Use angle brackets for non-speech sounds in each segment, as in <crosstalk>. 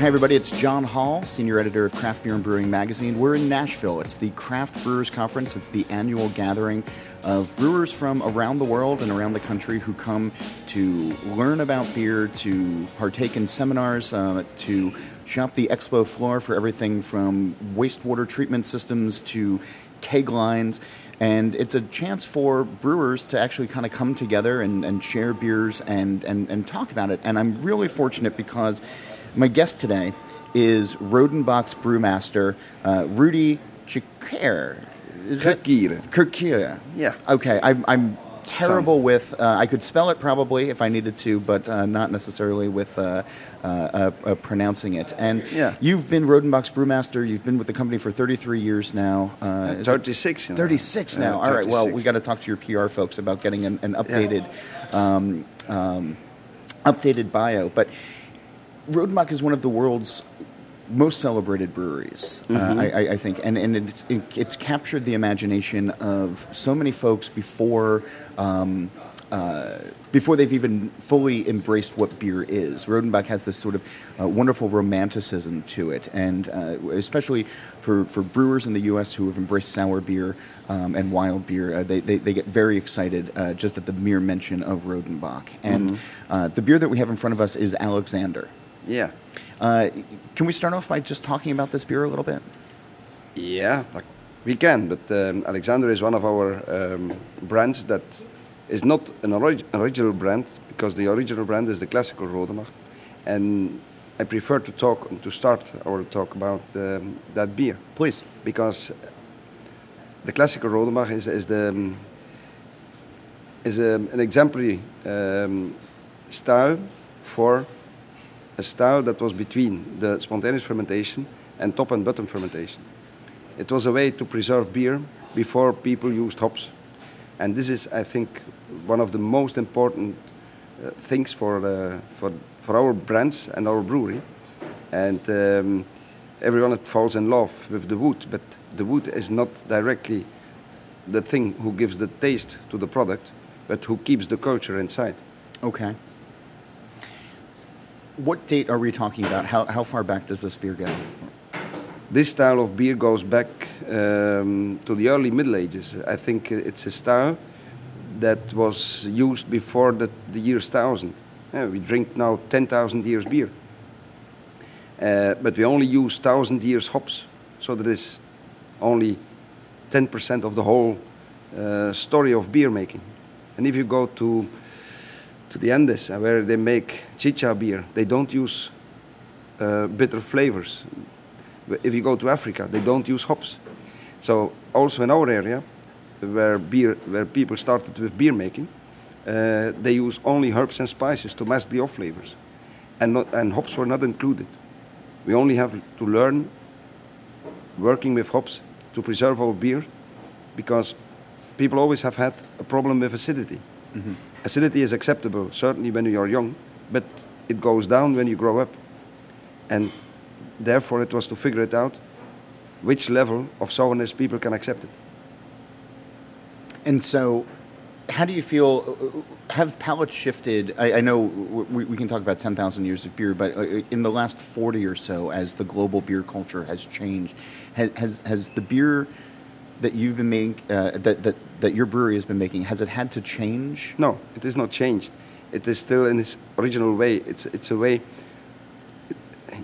Hi, everybody. It's John Hall, senior editor of Craft Beer and Brewing Magazine. We're in Nashville. It's the Craft Brewers Conference. It's the annual gathering of brewers from around the world and around the country who come to learn about beer, to partake in seminars, uh, to shop the expo floor for everything from wastewater treatment systems to keg lines. And it's a chance for brewers to actually kind of come together and, and share beers and, and, and talk about it. And I'm really fortunate because my guest today is Rodenbach's brewmaster, uh, Rudi Ghequire. Ghequire. Ghequire. Yeah. Okay, I'm, I'm terrible with, uh, I could spell it probably if I needed to, but uh, not necessarily with uh, uh, uh, uh, pronouncing it. And Yeah. you've been Rodenbach's brewmaster, you've been with the company for 33 years now. Uh, is it- 36 you know. 36 Yeah, now. All right. Well, we got to talk to your PR folks about getting an, an updated, um, um, updated bio. But Rodenbach is one of the world's most celebrated breweries, uh, I, I, I think, and and it's it, it's captured the imagination of so many folks before. Um, uh, before they've even fully embraced what beer is, Rodenbach has this sort of uh, wonderful romanticism to it, and uh, especially for, for brewers in the U.S. who have embraced sour beer um, and wild beer, uh, they, they, they get very excited uh, just at the mere mention of Rodenbach. And uh, the beer that we have in front of us is Alexander. Yeah. Uh, can we start off by just talking about this beer a little bit? Yeah, like we can, but um, Alexander is one of our um, brands that is not an orig- original brand because the original brand is the classical Rodenbach. And I prefer to talk to start our talk about um, that beer Please. because the classical Rodenbach is, is the um, is a, an exemplary um, style for a style that was between the spontaneous fermentation and top and bottom fermentation. It was a way to preserve beer before people used hops, and this is, I think, one of the most important uh, things for uh, for for our brands and our brewery. And um, everyone falls in love with the wood, but the wood is not directly the thing who gives the taste to the product, but who keeps the culture inside. Okay. What date are we talking about? How, how far back does this beer go? This style of beer goes back um, to the early Middle Ages. I think it's a style that was used before the, the year 1000. Yeah, we drink now 10,000 years beer. Uh, but we only use 1,000 years hops. So that is only 10% of the whole uh, story of beer making. And if you go to, to the Andes, uh, where they make chicha beer, they don't use uh, bitter flavors. If you go to Africa, they don't use hops. So also in our area, where beer, where people started with beer making, uh, they use only herbs and spices to mask the off flavors, and not, and hops were not included. We only have to learn working with hops to preserve our beer, because people always have had a problem with acidity. Acidity is acceptable certainly when you are young, but it goes down when you grow up, and therefore it was to figure it out which level of sourness people can accept it. And so, how do you feel? uh, Have palates shifted? I, I know we, we can talk about 10,000 years of beer, but uh, in the last 40 or so, as the global beer culture has changed, has, has, has the beer that you've been making, uh, that, that, that your brewery has been making, has it had to change? No, it is not changed. It is still in its original way. It's, it's a way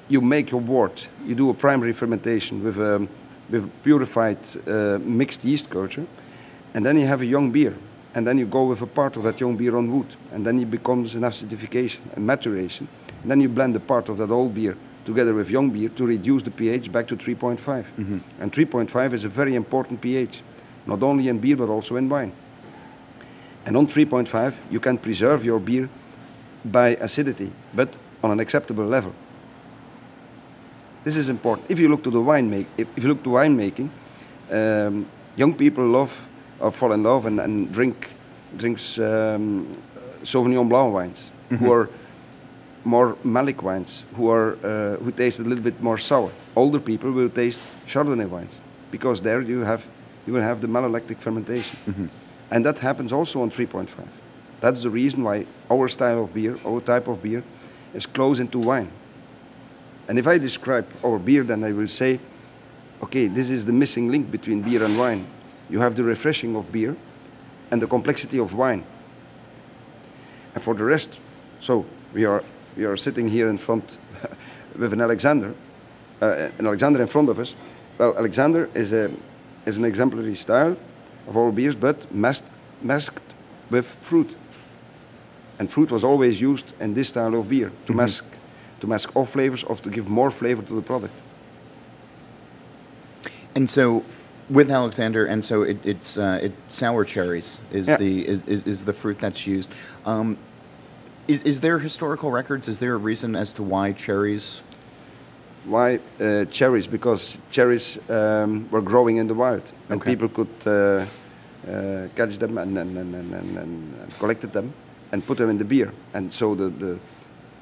you make your wort. You do a primary fermentation with a with purified uh, mixed yeast culture, and then you have a young beer, and then you go with a part of that young beer on wood, and then it becomes an acidification, a maturation, and then you blend a part of that old beer together with young beer to reduce the pH back to 3.5. And 3.5 is a very important pH, not only in beer but also in wine. And on 3.5, you can preserve your beer by acidity, but on an acceptable level. This is important. If you look to the wine make, if, if you look to winemaking, um, young people love or fall in love and, and drink drinks um, Sauvignon Blanc wines, who are more malic wines, who are uh, who taste a little bit more sour. Older people will taste Chardonnay wines because there you have you will have the malolactic fermentation, and that happens also on 3.5. That's the reason why our style of beer, our type of beer, is close into wine. And if I describe our beer, then I will say, okay, this is the missing link between beer and wine. You have the refreshing of beer and the complexity of wine. And for the rest, so we are we are sitting here in front <laughs> with an Alexander, uh, an Alexander in front of us. Well, Alexander is a is an exemplary style of our beers, but masked masked with fruit. And fruit was always used in this style of beer to mask to mask all flavors or to give more flavor to the product. And so, with Alexander, and so it, it's uh, it, sour cherries is Yeah. the is is the fruit that's used. Um, is, is there historical records? Is there a reason as to why cherries? Why uh, cherries? Because cherries um, were growing in the wild, and Okay. people could uh, uh, catch them and and, and, and, and, and collected them and put them in the beer. And so the, the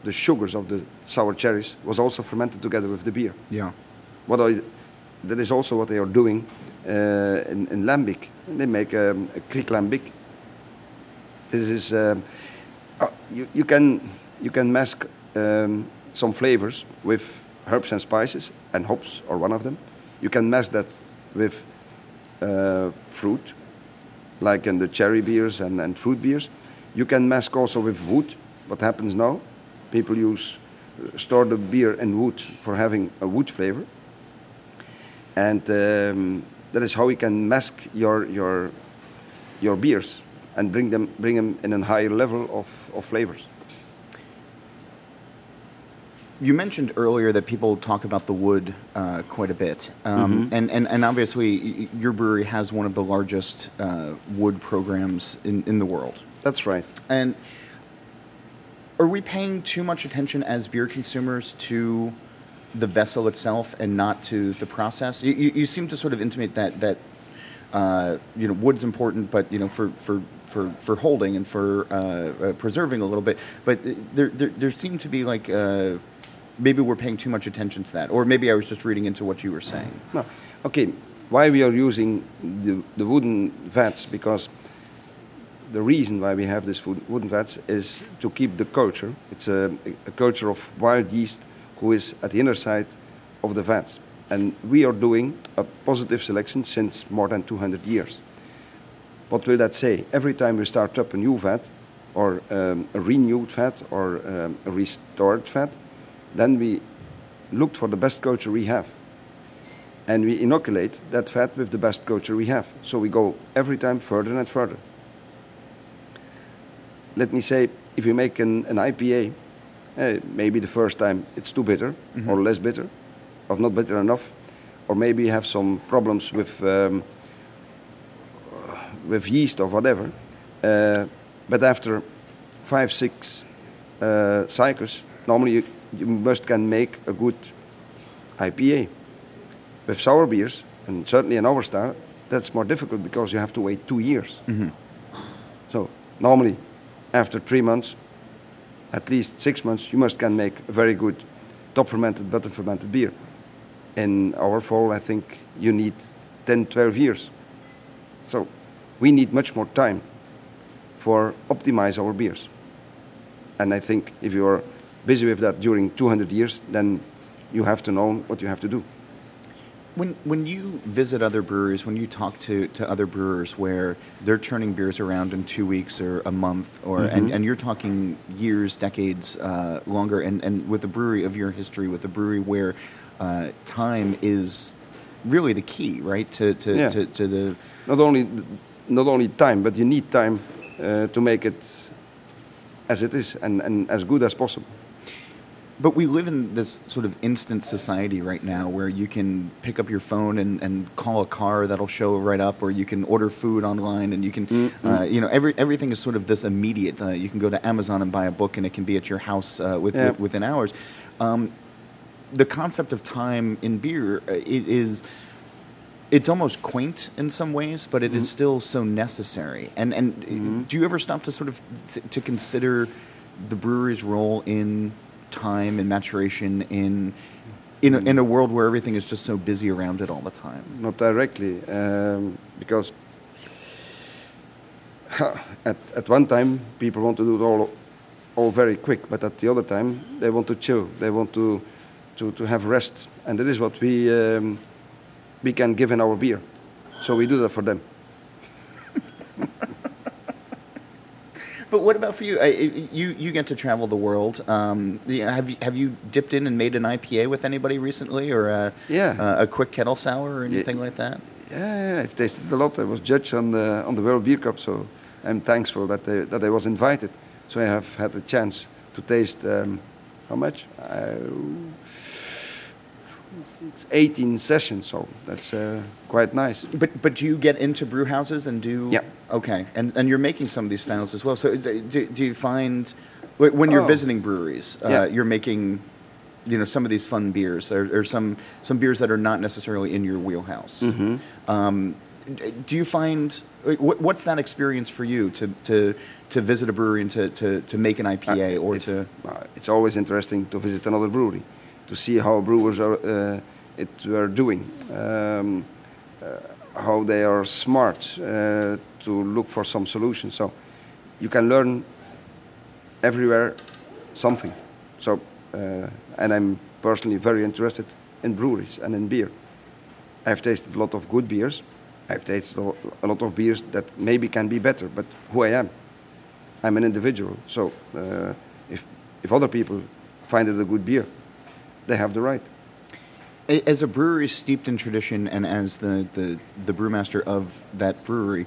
the sugars of the sour cherries was also fermented together with the beer. Yeah. What I, that is also what they are doing uh, in, in lambic. They make um, a Kriek lambic. This is um, uh, you, you can you can mask um, some flavors with herbs and spices and hops or one of them. You can mask that with uh, fruit, like in the cherry beers and, and fruit beers. You can mask also with wood. What happens now? People use uh, store the beer in wood for having a wood flavor, and um, that is how you can mask your your your beers and bring them bring them in a higher level of, of flavors. You mentioned earlier that people talk about the wood uh, quite a bit, um, and, and and obviously your brewery has one of the largest uh, wood programs in, in the world. That's right. And are we paying too much attention as beer consumers to the vessel itself and not to the process? You, you, you seem to sort of intimate that that uh, you know wood's important, but you know for for for, for holding and for uh, uh, preserving a little bit. But there there, there seemed to be like. Uh, Maybe we're paying too much attention to that, or maybe I was just reading into what you were saying. No. Okay. Why we are using the, the wooden vats? Because the reason why we have this wooden vats is to keep the culture. It's a, a culture of wild yeast who is at the inner side of the vats. And we are doing a positive selection since more than 200 years. What will that say? Every time we start up a new vat, or um, a renewed vat, or um, a restored vat, then we look for the best culture we have and we inoculate that vat with the best culture we have. So we go every time further and further. Let me say, if you make an, an IPA, eh, maybe the first time it's too bitter or less bitter, or not bitter enough, or maybe you have some problems with um, with yeast or whatever. Uh, but after five, six uh, cycles, normally you, you must can make a good IPA. With sour beers, and certainly in our style, that's more difficult because you have to wait two years. So normally, after three months, at least six months, you must can make a very good top fermented, butter fermented beer. In our fall, I think you need 10, 12 years. So we need much more time for optimize our beers. And I think if you are busy with that during 200 years, then you have to know what you have to do. When when you visit other breweries, when you talk to, to other brewers where they're turning beers around in two weeks or a month, or and, and you're talking years, decades uh, longer, and, and with a brewery of your history, with a brewery where uh, time is really the key, right? To to, Yeah. to, to the Not only, not only time, but you need time uh, to make it as it is and, and as good as possible. But we live in this sort of instant society right now where you can pick up your phone and, and call a car that'll show right up, or you can order food online and you can, uh, you know, every, everything is sort of this immediate. Uh, you can go to Amazon and buy a book and it can be at your house uh, with, Yeah. with, within hours. Um, the concept of time in beer uh, it is it's almost quaint in some ways, but it is Mm-hmm. still so necessary. And and do you ever stop to sort of t- to consider the brewery's role in time and maturation in in a, in a world where everything is just so busy around it all the time? not directly, um, because <sighs> at, at one time people want to do it all, all very quick, but at the other time they want to chill, they want to, to, to have rest, and that is what we, um, we can give in our beer. So we do that for them. <laughs> But what about for you? I, you you get to travel the world. Um, have you have you dipped in and made an IPA with anybody recently, or a, Yeah. a, a quick kettle sour or anything like that? Yeah, I've tasted a lot. I was judge on the on the World Beer Cup, so I'm thankful that I, that I was invited. So I have had the chance to taste um, how much? Uh, six, 18 sessions, so that's uh, quite nice. But but do you get into brew houses and do? Yeah. Okay, and and you're making some of these styles as well. So do, do you find when you're Oh. visiting breweries, uh, Yeah. you're making, you know, some of these fun beers or, or some some beers that are not necessarily in your wheelhouse. Mm-hmm. Um, do you find wh- what's that experience for you to to to visit a brewery and to, to, to make an IPA or it- to Uh, it's always interesting to visit another brewery, to see how brewers are uh, it are doing, um, uh, how they are smart uh, to look for some solutions. So you can learn everywhere something. So and I'm personally very interested in breweries and in beer. I've tasted a lot of good beers. I've tasted a a lot of beers that maybe can be better, but who I am, I'm an individual. So uh, if if other people find it a good beer, they have the right. As a brewery steeped in tradition and as the, the, the brewmaster of that brewery,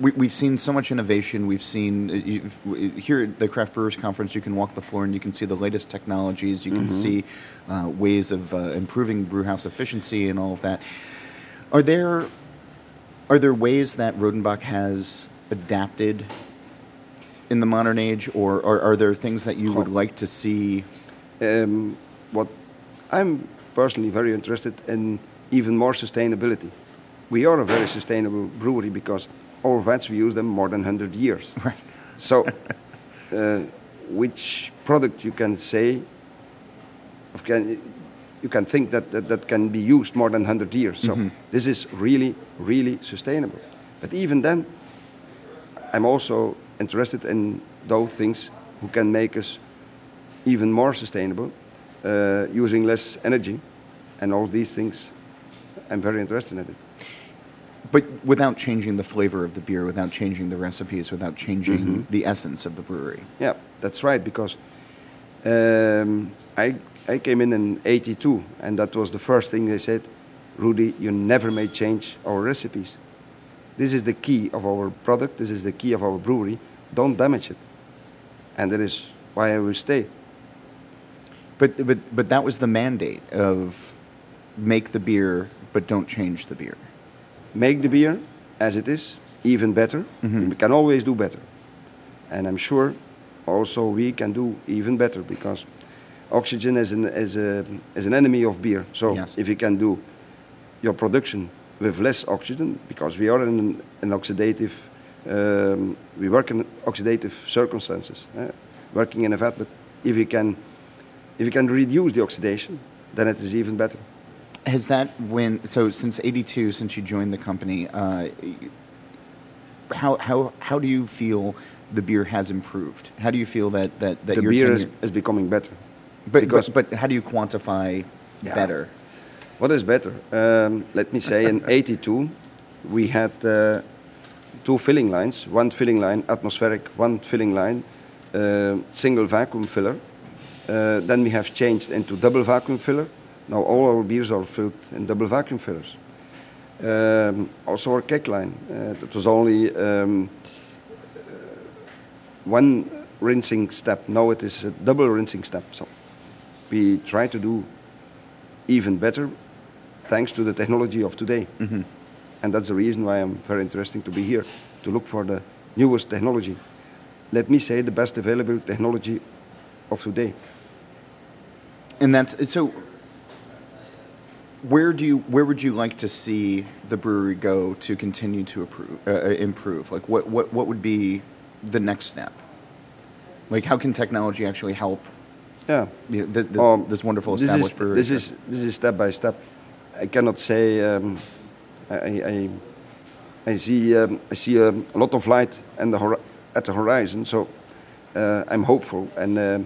we, we've seen so much innovation. We've seen uh, you've- here at the Craft Brewers Conference, you can walk the floor and you can see the latest technologies. You can see uh, ways of uh, improving brewhouse efficiency and all of that. Are there are there ways that Rodenbach has adapted in the modern age, or, or are there things that you would like to see? Um, what I'm personally very interested in even more sustainability. We are a very sustainable brewery because our vats we use them more than 100 years. <laughs> Right. So, uh, which product you can say, of can, you can think that, that that can be used more than 100 years. So this is really, really sustainable. But even then, I'm also interested in those things who can make us even more sustainable, uh, using less energy, and all these things. I'm very interested in it. But without changing the flavor of the beer, without changing the recipes, without changing Mm-hmm. the essence of the brewery. Yeah, that's right. Because um, I I came in in '82, and that was the first thing they said, Rudi, you never may change our recipes. This is the key of our product. This is the key of our brewery. Don't damage it. And that is why I will stay. But but but that was the mandate of make the beer, but don't change the beer. Make the beer as it is, even better. We can always do better. And I'm sure also we can do even better because oxygen is an, is a, is an enemy of beer. So Yes. if you can do your production with less oxygen, because we are in an oxidative, um, we work in oxidative circumstances, eh, working in a vat, but if you can, if you can reduce the oxidation, then it is even better. Has that when so since '82, since you joined the company, uh, how how how do you feel the beer has improved? How do you feel that that that the your beer is, is becoming better. but, because- but but how do you quantify Yeah. better? What is better? Um, let me say in 82, we had uh, two filling lines, one filling line atmospheric, one filling line uh, single vacuum filler. Uh, then we have changed into double vacuum filler. Now all our beers are filled in double vacuum fillers. Um, also our keg line, uh, that was only um, uh, one rinsing step. Now it is a double rinsing step. So we try to do even better thanks to the technology of today. And that's the reason why I'm very interesting to be here, to look for the newest technology. Let me say the best available technology of today. And that's so. where do you where would you like to see the brewery go to continue to approve, uh, uh, improve? Like what, what what would be the next step? Like how can technology actually help? Yeah. You know, th- this, Um, this wonderful this established is, brewery. This is this is step by step. I cannot say. Um, I, I I see um, I see a lot of light and the hor- at the horizon. So uh, I'm hopeful, and um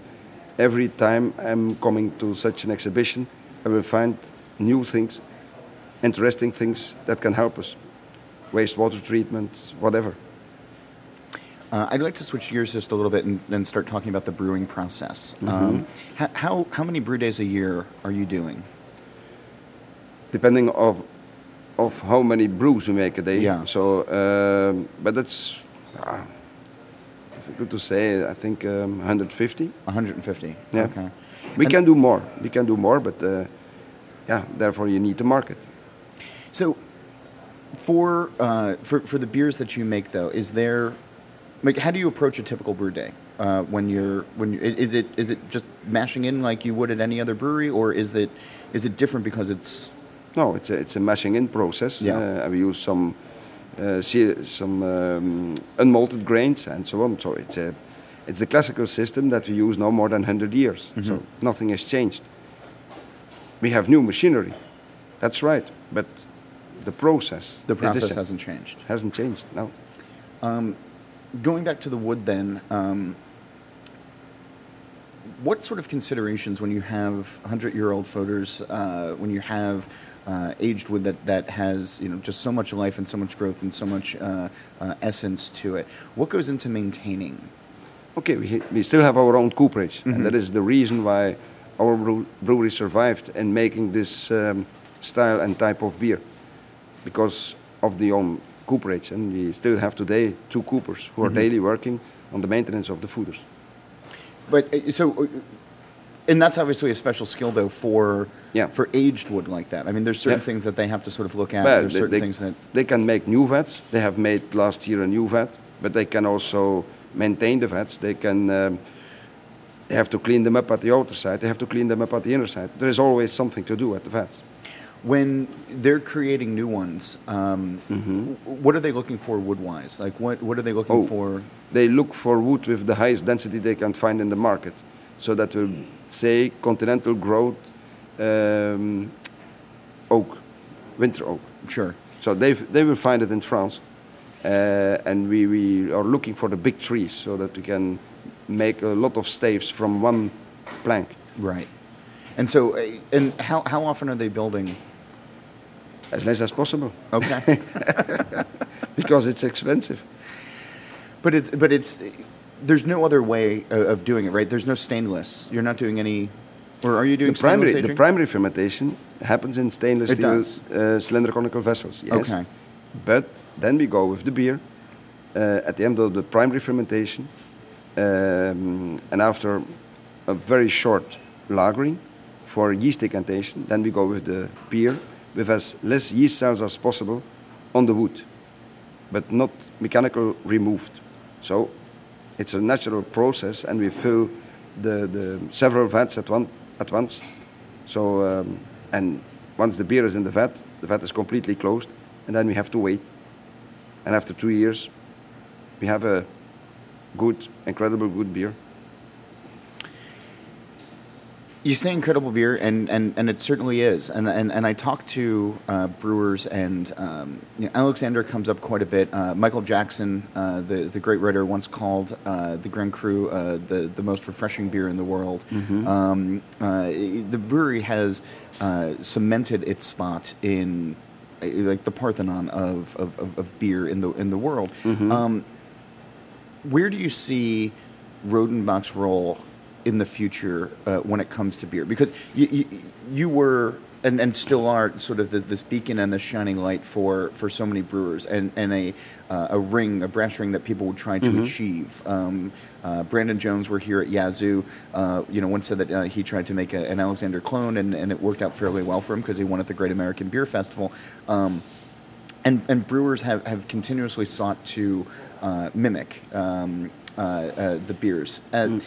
every time I'm coming to such an exhibition, I will find new things, interesting things that can help us. Wastewater treatment, whatever. Uh, I'd like to switch gears just a little bit and, and start talking about the brewing process. Mm-hmm. Um, how, how many brew days a year are you doing? depending of of how many brews we make a day. Yeah. So, um, but that's uh, difficult to say. I think um, 150. 150. Yeah. Okay. We And- can do more. We can do more, but uh, yeah. Therefore, you need to market. So, for uh, for for the beers that you make, though, is there like how do you approach a typical brew day uh, when you're when you, is it is it just mashing in like you would at any other brewery, or is it is it different because it's No, it's a, it's a mashing in process. Yeah. Uh, we use some uh, some um, unmalted grains and so on. So it's a it's the classical system that we use no more than 100 years. So nothing has changed. We have new machinery. That's right, but the process the is the process hasn't changed? hasn't changed. No. Going back to the wood, then. Um, what sort of considerations when you have hundred-year-old photos, uh, when you have uh, aged wood that, that has you know just so much life and so much growth and so much uh, uh, essence to it? What goes into maintaining? Okay, we, we still have our own cooperage, Mm-hmm. and that is the reason why our brewery survived in making this um, style and type of beer, because of the own cooperage. And we still have today two coopers who are Mm-hmm. daily working on the maintenance of the foeders. But uh, so, uh, and that's obviously a special skill though for Yeah. for aged wood like that. I mean, there's certain Yeah. things that they have to sort of look at. Well, there's they, certain they- things that they can make new vats. They have made last year a new vat, but they can also maintain the vats. They can. Um, they have to clean them up at the outer side. They have to clean them up at the inner side. There is always something to do at the vats. when they're creating new ones, um, w- what are they looking for wood wise? Like what what are they looking Mm-hmm. Oh. for? they look for wood with the highest density they can find in the market. So that will say continental growth um, oak, winter oak. Sure. So they they will find it in France, uh, and we, we are looking for the big trees so that we can make a lot of staves from one plank. Right. And so, uh, and how how often are they building? As less as possible Okay. <laughs> because it's expensive. but it's but it's there's no other way of doing it, right? There's no stainless. You're not doing any, or are you doing The primary, the primary fermentation happens in stainless It steel uh, cylinder conical vessels. Yes. Okay. But then we go with the beer uh, at the end of the primary fermentation, um, and after a very short lagering for yeast decantation, then we go with the beer with as less yeast cells as possible on the wood, but not mechanical removed. So it's a natural process, and we fill the, the several vats at one at once. So um, and once the beer is in the vat, the vat is completely closed, and then we have to wait. And after two years, we have a good, incredible good beer. You say incredible beer, and, and, and it certainly is. And, and, and I talk to uh, brewers, and um, you know, Alexander comes up quite a bit. Uh, Michael Jackson, uh, the, the great writer, once called uh, the Grand Cru uh, the, the most refreshing beer in the world. Um, uh, the brewery has uh, cemented its spot in like the Parthenon of, of, of, of beer in the in the world. Um, where do you see Rodenbach's role in the future uh, when it comes to beer? Because you, you, you were and, and still are sort of the, this beacon and the shining light for, for so many brewers and, and a, uh, a ring, a brass ring that people would try to achieve. Um, uh, Brandon Jones were here at Yazoo. Uh, you know, once said that uh, he tried to make a, an Alexander clone and, and it worked out fairly well for him because he won at the Great American Beer Festival. Um, and, and brewers have, have continuously sought to uh, mimic um, uh, uh, the beers. Uh,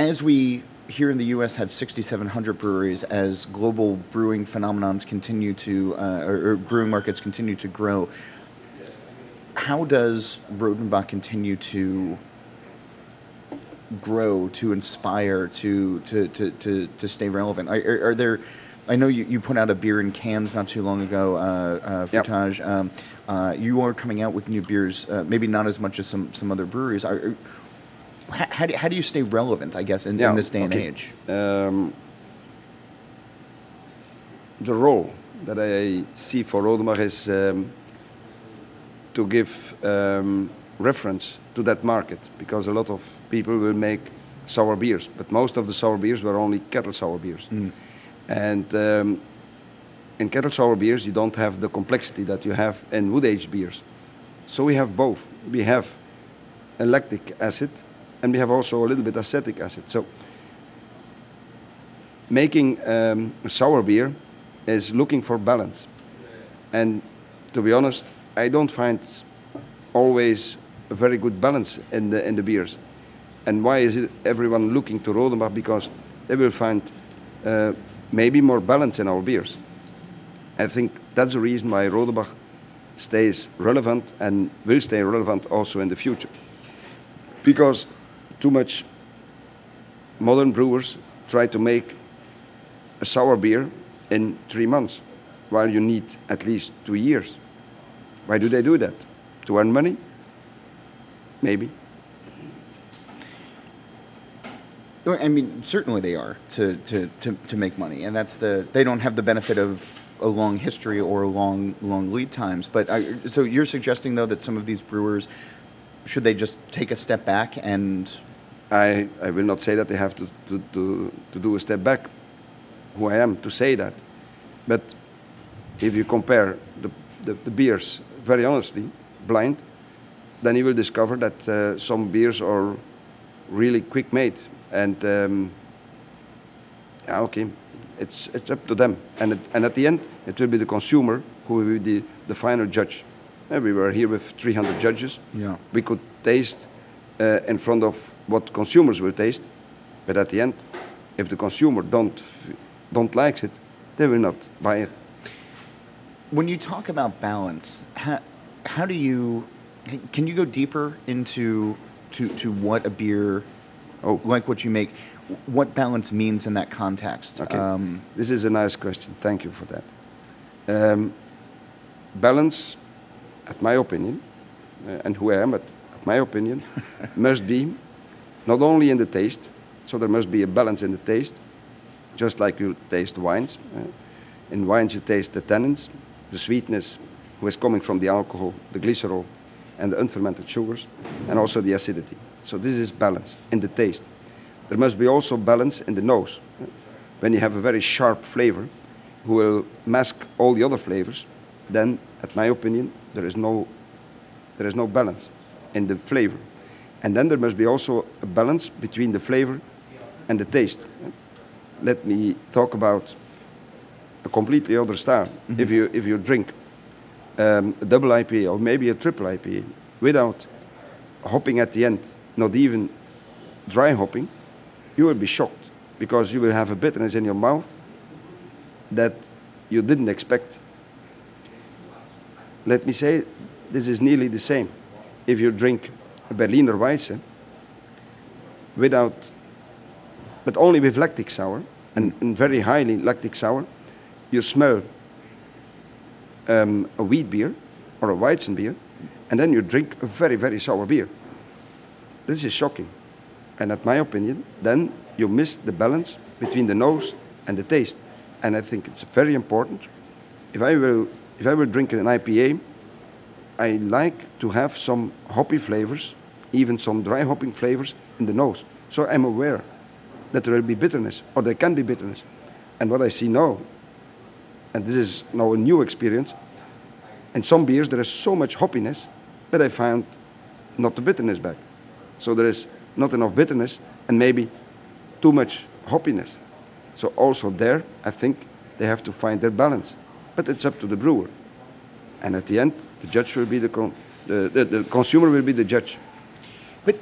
As we here in the U.S. have 6,700 breweries as global brewing phenomenons continue to, uh, or, or, brewing markets continue to grow. How does Rodenbach continue to grow, to inspire, to to to to, to stay relevant? Are, are, are there I know you, you put out a beer in cans not too long ago, uh, uh, Fruitage. Yep. Um, uh, you are coming out with new beers, uh, maybe not as much as some, some other breweries. Are, how, do, how do you stay relevant, I guess, in, yeah, in this day okay. and age? Um, the role that I see for Rodenbach is um, to give um, reference to that market because a lot of people will make sour beers, but most of the sour beers were only kettle sour beers. Mm. And um, in kettle sour beers, you don't have the complexity that you have in wood aged beers. So we have both. We have lactic acid and we have also a little bit acetic acid. So making um, sour beer is looking for balance. And to be honest, I don't find always a very good balance in the in the beers. And why is it everyone looking to Rodenbach? Because they will find uh, maybe more balance in our beers. I think that's the reason why Rodenbach stays relevant and will stay relevant also in the future. Because too much modern brewers try to make a sour beer in three months, while you need at least two years. Why do they do that? To earn money? Maybe. I mean, certainly they are to, to, to, to make money, and that's the they don't have the benefit of a long history or long long lead times. But I, so you're suggesting though that some of these brewers should they just take a step back and I, I will not say that they have to, to, to, to do a step back, who I am to say that. But if you compare the, the, the beers, very honestly, blind, then you will discover that uh, some beers are really quick made and um, yeah, okay, it's it's up to them. And it, and at the end, it will be the consumer who will be the, the final judge. We were here with 300 judges. Yeah. We could taste uh, in front of what consumers will taste, but at the end, if the consumer don't don't like it, they will not buy it. When you talk about balance, how, how do you can you go deeper into to, to what a beer oh, like what you make, what balance means in that context. Okay. Um, this is a nice question. Thank you for that. Um, balance, at my opinion, uh, and who I am, but at my opinion, <laughs> must be not only in the taste, so there must be a balance in the taste, just like you taste wines. Uh, in wines, you taste the tannins, the sweetness, who is coming from the alcohol, the glycerol, and the unfermented sugars, and also the acidity. So this is balance in the taste. There must be also balance in the nose. When you have a very sharp flavor, who will mask all the other flavors, then, at my opinion, there is no, there is no balance in the flavor. And then there must be also a balance between the flavor and the taste. Let me talk about a completely other style. Mm-hmm. If you if you drink um, a double IPA or maybe a triple IPA without hopping at the end not even dry hopping, you will be shocked because you will have a bitterness in your mouth that you didn't expect. Let me say, this is nearly the same. If you drink Berliner Weisse without, but only with lactic sour, and, and very highly lactic sour, you smell um, a wheat beer or a Weizen beer, and then you drink a very, very sour beer. This is shocking. And at my opinion, then you miss the balance between the nose and the taste. And I think it's very important. If I will, if I will drink an IPA, I like to have some hoppy flavors, even some dry hopping flavors in the nose. So I'm aware that there will be bitterness, or there can be bitterness. And what I see now, and this is now a new experience, in some beers there is so much hoppiness that I found not the bitterness back. So there is not enough bitterness and maybe too much hoppiness. So also there, I think they have to find their balance. But it's up to the brewer. And at the end, the judge will be the, con- the, the, the consumer will be the judge. But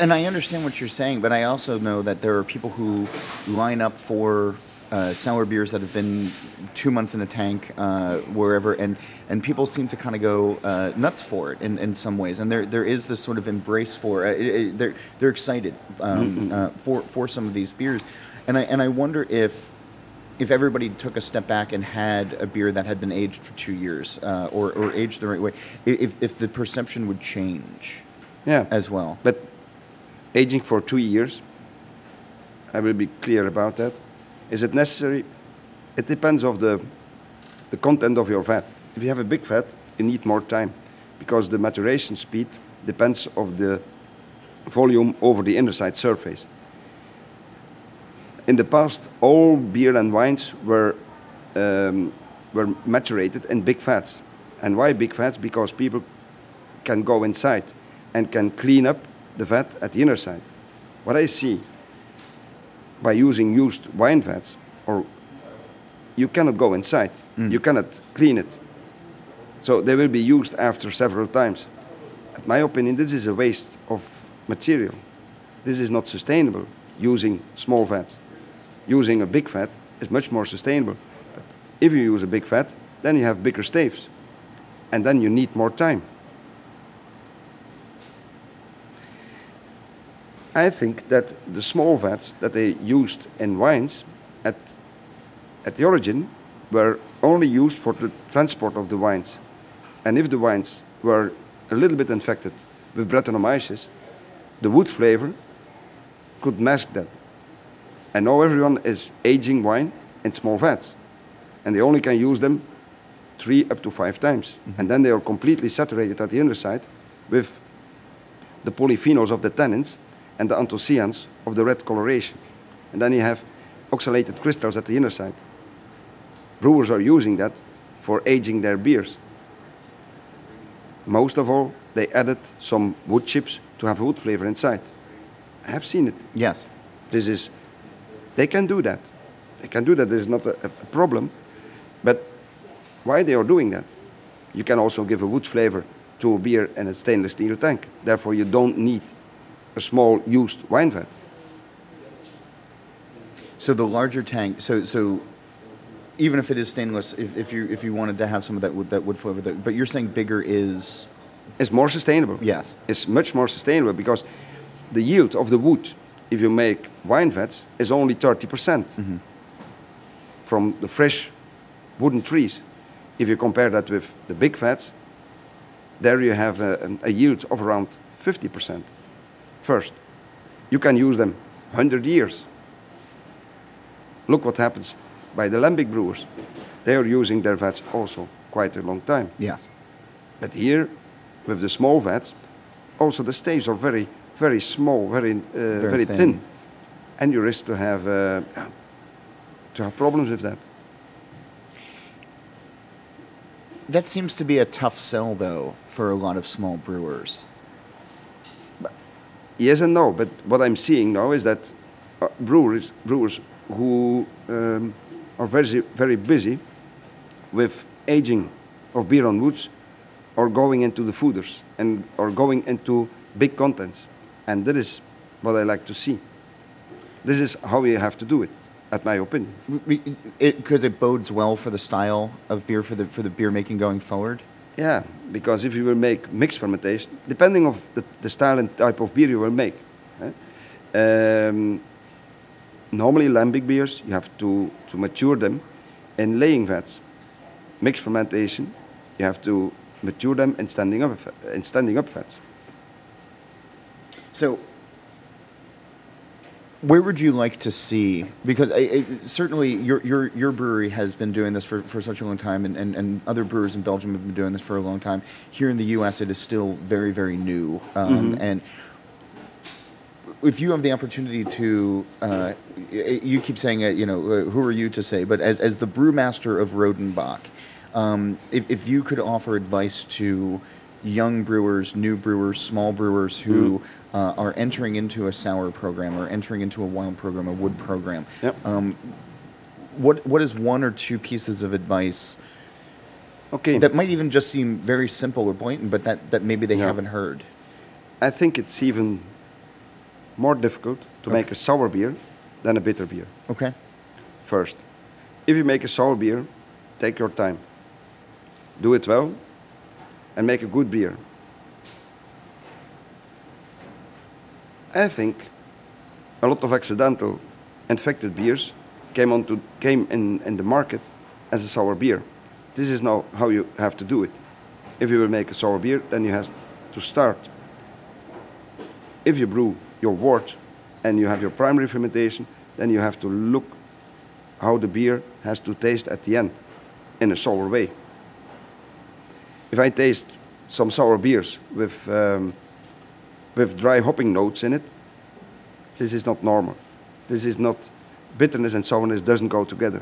And I understand what you're saying, but I also know that there are people who line up for uh, sour beers that have been two months in a tank, uh, wherever, and, and people seem to kind of go uh, nuts for it in, in some ways. And there there is this sort of embrace for uh, it, it, they're they're excited um, uh, for for some of these beers, and I and I wonder if if everybody took a step back and had a beer that had been aged for two years uh, or or aged the right way, if if the perception would change Yeah. as well. But aging for two years, I will be clear about that. Is it necessary? It depends of the, the content of your vat. If you have a big vat, you need more time because the maturation speed depends of the volume over the inner side surface. In the past, all beer and wines were um, were maturated in big vats. And why big vats? Because people can go inside and can clean up the vat at the inner side. What I see by using used wine vats, or you cannot go inside, you cannot clean it. So they will be used after several times. In my opinion, this is a waste of material. This is not sustainable using small vats. Using a big vat is much more sustainable. But if you use a big vat, then you have bigger staves. And then you need more time. I think that the small vats that they used in wines at, at the origin were only used for the transport of the wines. And if the wines were a little bit infected with Brettanomyces, the wood flavor could mask that. And now everyone is aging wine in small vats. And they only can use them three up to five times. And then they are completely saturated at the underside with the polyphenols of the tannins and the anthocyanins of the red coloration. And then you have oxalated crystals at the inner side. Brewers are using that for aging their beers. Most of all, they added some wood chips to have wood flavor inside. I have seen it. Yes. This is, they can do that. They can do that. There's not a, a problem. But why they are doing that? You can also give a wood flavor to a beer in a stainless steel tank. Therefore, you don't need a small used wine vat. So the larger tank. So so even if it is stainless, if, if you if you wanted to have some of that wood that wood flavor, that, but you're saying bigger is It's more sustainable. yes. It's much more sustainable because the yield of the wood, if you make wine vats, is only 30% mm-hmm. from the fresh wooden trees. If you compare that with the big vats, there you have a, a yield of around 50%. First, you can use them 100 years. Look what happens by the lambic brewers. They are using their vats also quite a long time. Yes. But here, with the small vats, also the staves are very, very small, very, uh, very, thin. thin. and you risk to have uh, to have problems with that. That seems to be a tough sell though for a lot of small brewers. Yes and no, but what I'm seeing now is that uh, brewers, brewers who um, are very, very busy with aging of beer on woods are going into the foeders and are going into big contents. And that is what I like to see. This is how we have to do it, at my opinion. Because it, bodes well for the style of beer for the for the beer making going forward. Yeah, because if you will make mixed fermentation, depending of the, the style and type of beer you will make, eh, um, normally lambic beers you have to, to mature them in laying vats. Mixed fermentation, you have to mature them in standing up in standing up vats. So, where would you like to see? Because I, I, certainly your, your your brewery has been doing this for, for such a long time, and, and, and other brewers in Belgium have been doing this for a long time. Here in the U.S., it is still very very new, um, and if you have the opportunity to, uh, you keep saying, uh, you know, uh, who are you to say? But as, as the brewmaster of Rodenbach, um, if, if you could offer advice to young brewers, new brewers, small brewers who uh, are entering into a sour program or entering into a wild program, a wood program, Yep. um, what what is one or two pieces of advice Okay. that might even just seem very simple or blatant, but that, that maybe they Yeah. haven't heard? I think it's even more difficult to make a sour beer than a bitter beer. Okay. First, if you make a sour beer, take your time. Do it well and make a good beer. I think a lot of accidental infected beers came onto came in, in the market as a sour beer. This is now how you have to do it. If you will make a sour beer, then you have to start. If you brew your wort and you have your primary fermentation, then you have to look how the beer has to taste at the end in a sour way. If I taste some sour beers with um, with dry hopping notes in it, this is not normal. This is not bitterness and sourness doesn't go together.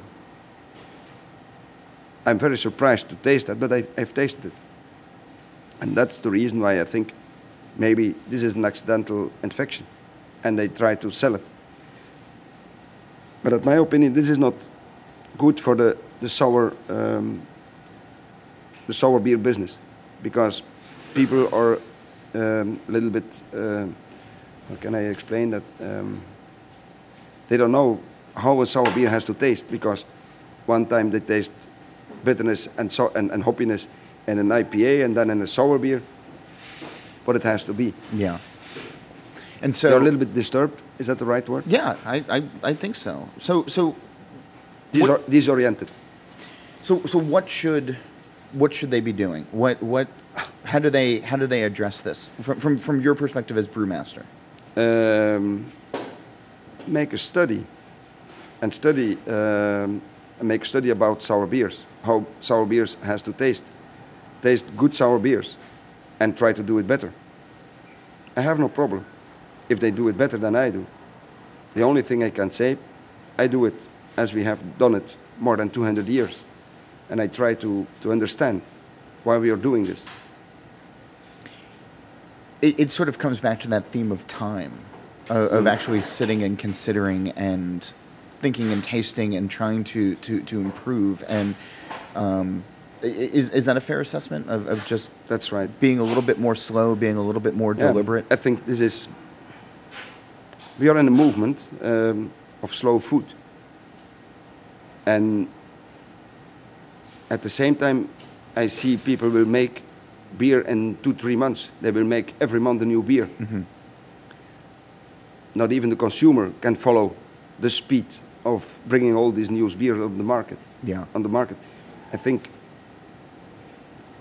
I'm very surprised to taste that, but I, I've tasted it. And that's the reason why I think maybe this is an accidental infection and they try to sell it. But in my opinion, this is not good for the, the sour um, the sour beer business because people are um, a little bit uh, how can I explain that um, they don't know how a sour beer has to taste because one time they taste bitterness and, so, and, and hoppiness in an IPA and then in a sour beer what it has to be. Yeah. And so They're a little bit disturbed. Is that the right word? Yeah, I, I, I think so. So so Disor- disoriented. so so what should what should they be doing? What what how do they how do they address this from from, from your perspective as brewmaster? um, make a study and study um, make a study about sour beers how sour beers has to taste taste good sour beers and try to do it better i have no problem if they do it better than i do the only thing i can say i do it as we have done it more than 200 years and i try to, to understand why we are doing this It, it sort of comes back to that theme of time, uh, of actually sitting and considering and thinking and tasting and trying to to, to improve. And um, is is that a fair assessment of, of just that's right being a little bit more slow, being a little bit more Yeah, deliberate? I think this is. We are in a movement um, of slow food. And at the same time, I see people will make beer in two, three months. They will make every month a new beer. Mm-hmm. Not even the consumer can follow the speed of bringing all these new beers on the market. Yeah. On the market, I think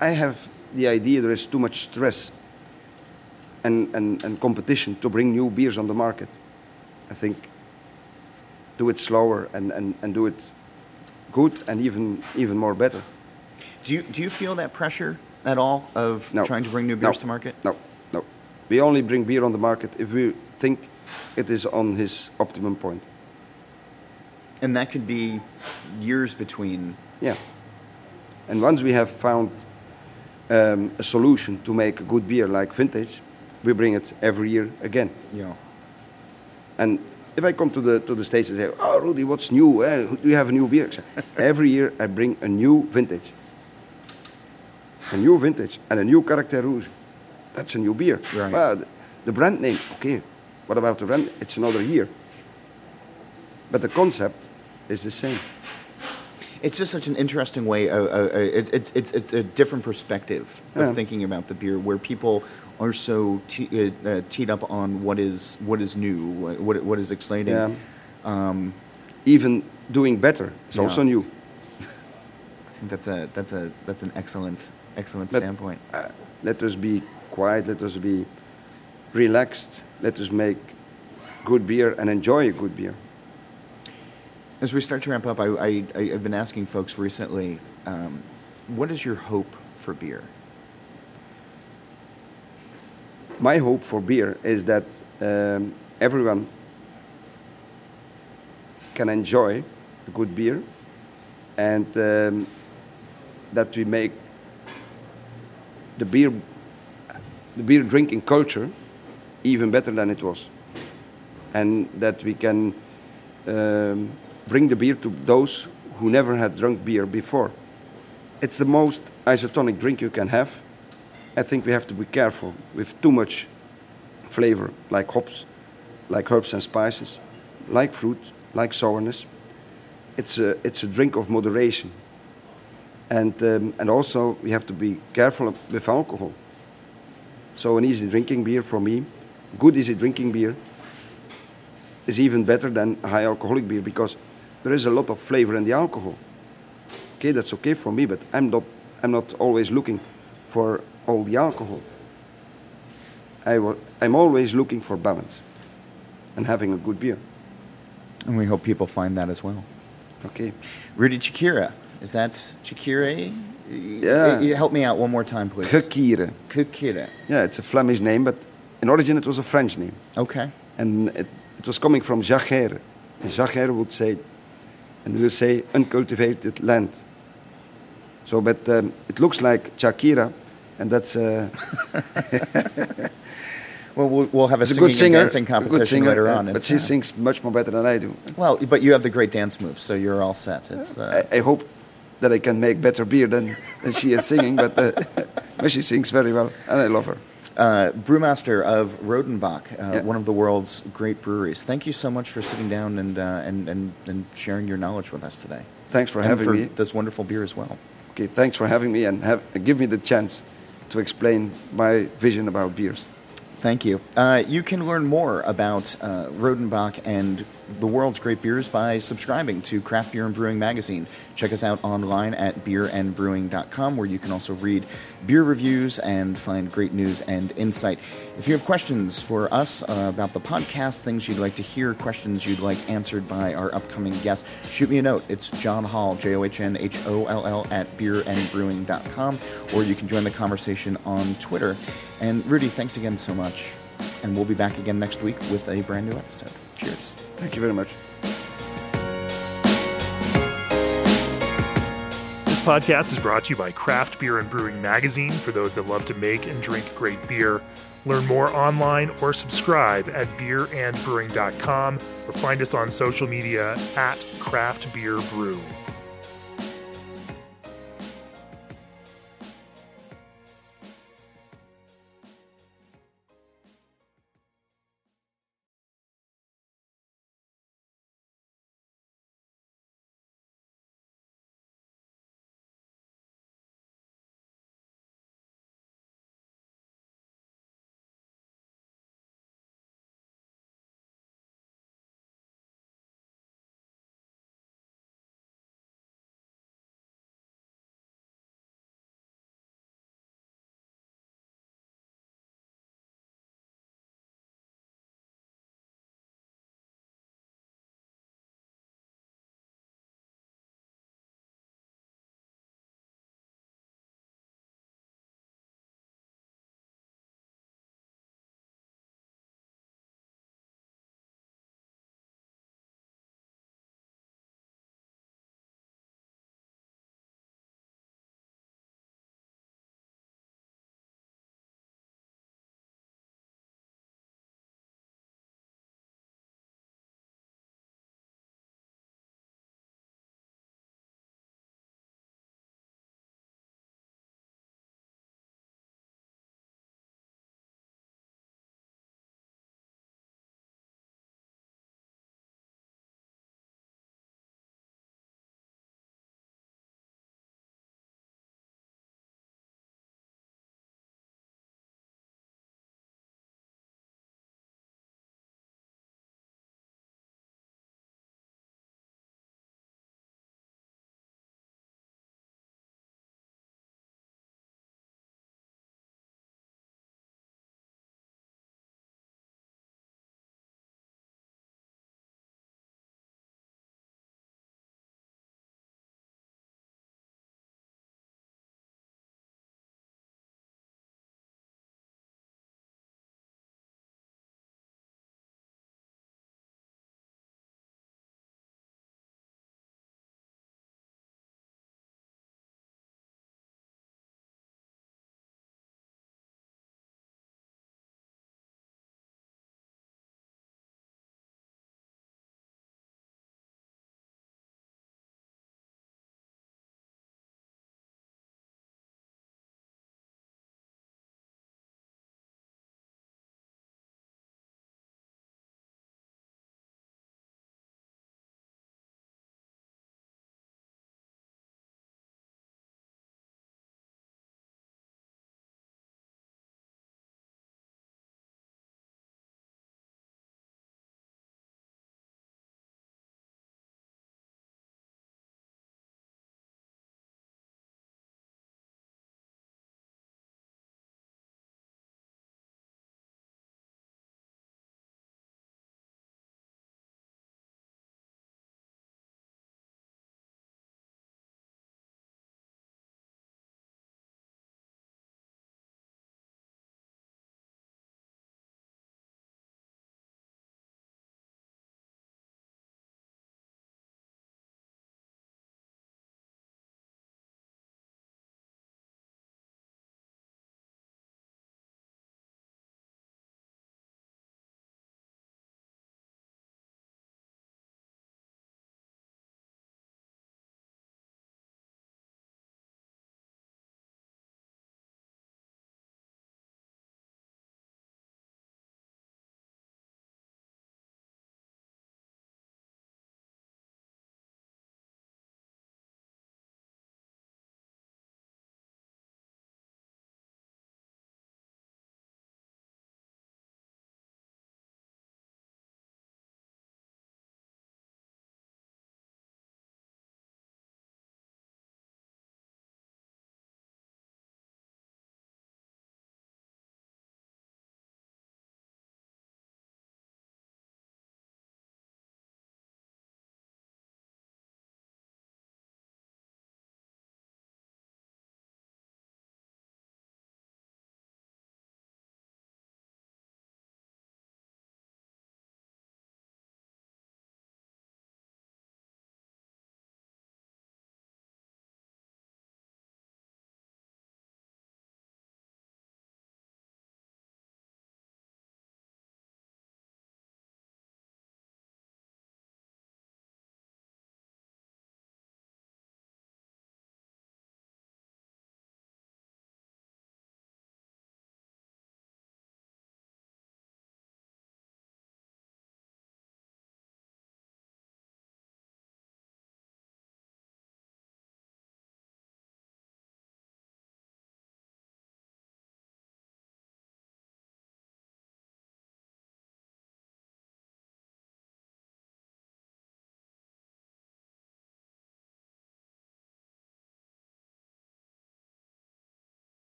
I have the idea there is too much stress and, and, and competition to bring new beers on the market. I think do it slower and, and, and do it good and even even more better. Do you do you feel that pressure at all of No. trying to bring new No. beers to market? No, no. We only bring beer on the market if we think it is on his optimum point. And that could be years between. Yeah. And once we have found um, a solution to make a good beer like vintage, we bring it every year again. Know, And if I come to the to the states and say, "Oh, Rudi, what's new? Eh, do you have a new beer?" <laughs> Every year I bring a new vintage, a new vintage, and a new Caractère Rouge. That's a new beer. Right. Well, the, the brand name, okay. What about the brand? It's another year. But the concept is the same. It's just such an interesting way. Uh, uh, it, it's it's it's a different perspective of Yeah. thinking about the beer, where people are so te- uh, uh, teed up on what is what is new, what what, is exciting. Yeah. Even doing better is also new. <laughs> I think that's a that's a that's an excellent excellent But- standpoint. Uh, let us be quiet. Let us be relaxed. Let us make good beer and enjoy a good beer. As we start to ramp up, I, I, I've been asking folks recently, um, what is your hope for beer? my hope for beer is that um, everyone can enjoy a good beer and um, that we make the beer the beer drinking culture even better than it was and that we can um, bring the beer to those who never had drunk beer before it's the most isotonic drink you can have I think we have to be careful with too much flavor, like hops, like herbs and spices, like fruit, like sourness. It's a, it's a drink of moderation. And, um, and also, we have to be careful with alcohol. So, an easy drinking beer for me, good easy drinking beer, is even better than high alcoholic beer because there is a lot of flavor in the alcohol. Okay, that's okay for me, but I'm not, I'm not always looking for all the alcohol. I wa- I'm always looking for balance and having a good beer. And we hope people find that as well. Okay. Rudi Chikira. Is that Chikire? Yeah. You help me out one more time, please. Gekire. Chikira. Yeah, it's a Flemish name, but in origin it was a French name. Okay. And it, it was coming from jachère. And would say, and we'll say uncultivated land. So, but um, it looks like Shakira, and that's uh, <laughs> Well, we'll, we'll have a it's a singing good singer, and dancing competition singer, later on. but It's, she uh, sings much more better than I do. Well, but you have the great dance moves, so you're all set. It's, uh, I, I hope that I can make better beer than, than she is singing, but, uh, <laughs> but she sings very well, and I love her. Uh, brewmaster of Rodenbach, uh, Yeah. one of the world's great breweries. Thank you so much for sitting down and, uh, and, and, and sharing your knowledge with us today. Thanks for and having for me. this wonderful beer as well. Okay, thanks for having me and have, give me the chance to explain my vision about beers. Thank you. Uh, you can learn more about uh, Rodenbach and the world's great beers by subscribing to Craft Beer and Brewing Magazine. Check us out online at beerandbrewing.com, where you can also read beer reviews and find great news and insight. If you have questions for us uh, about the podcast, things you'd like to hear, questions you'd like answered by our upcoming guests, shoot me a note. It's John Holl, J O H N H O L L, at beerandbrewing.com, or you can join the conversation on Twitter. And Rudi, thanks again so much. And we'll be back again next week with a brand new episode. Cheers. Thank you very much. This podcast is brought to you by Craft Beer and Brewing Magazine for those that love to make and drink great beer. Learn more online or subscribe at beerandbrewing.com or find us on social media at Craft Beer Brew.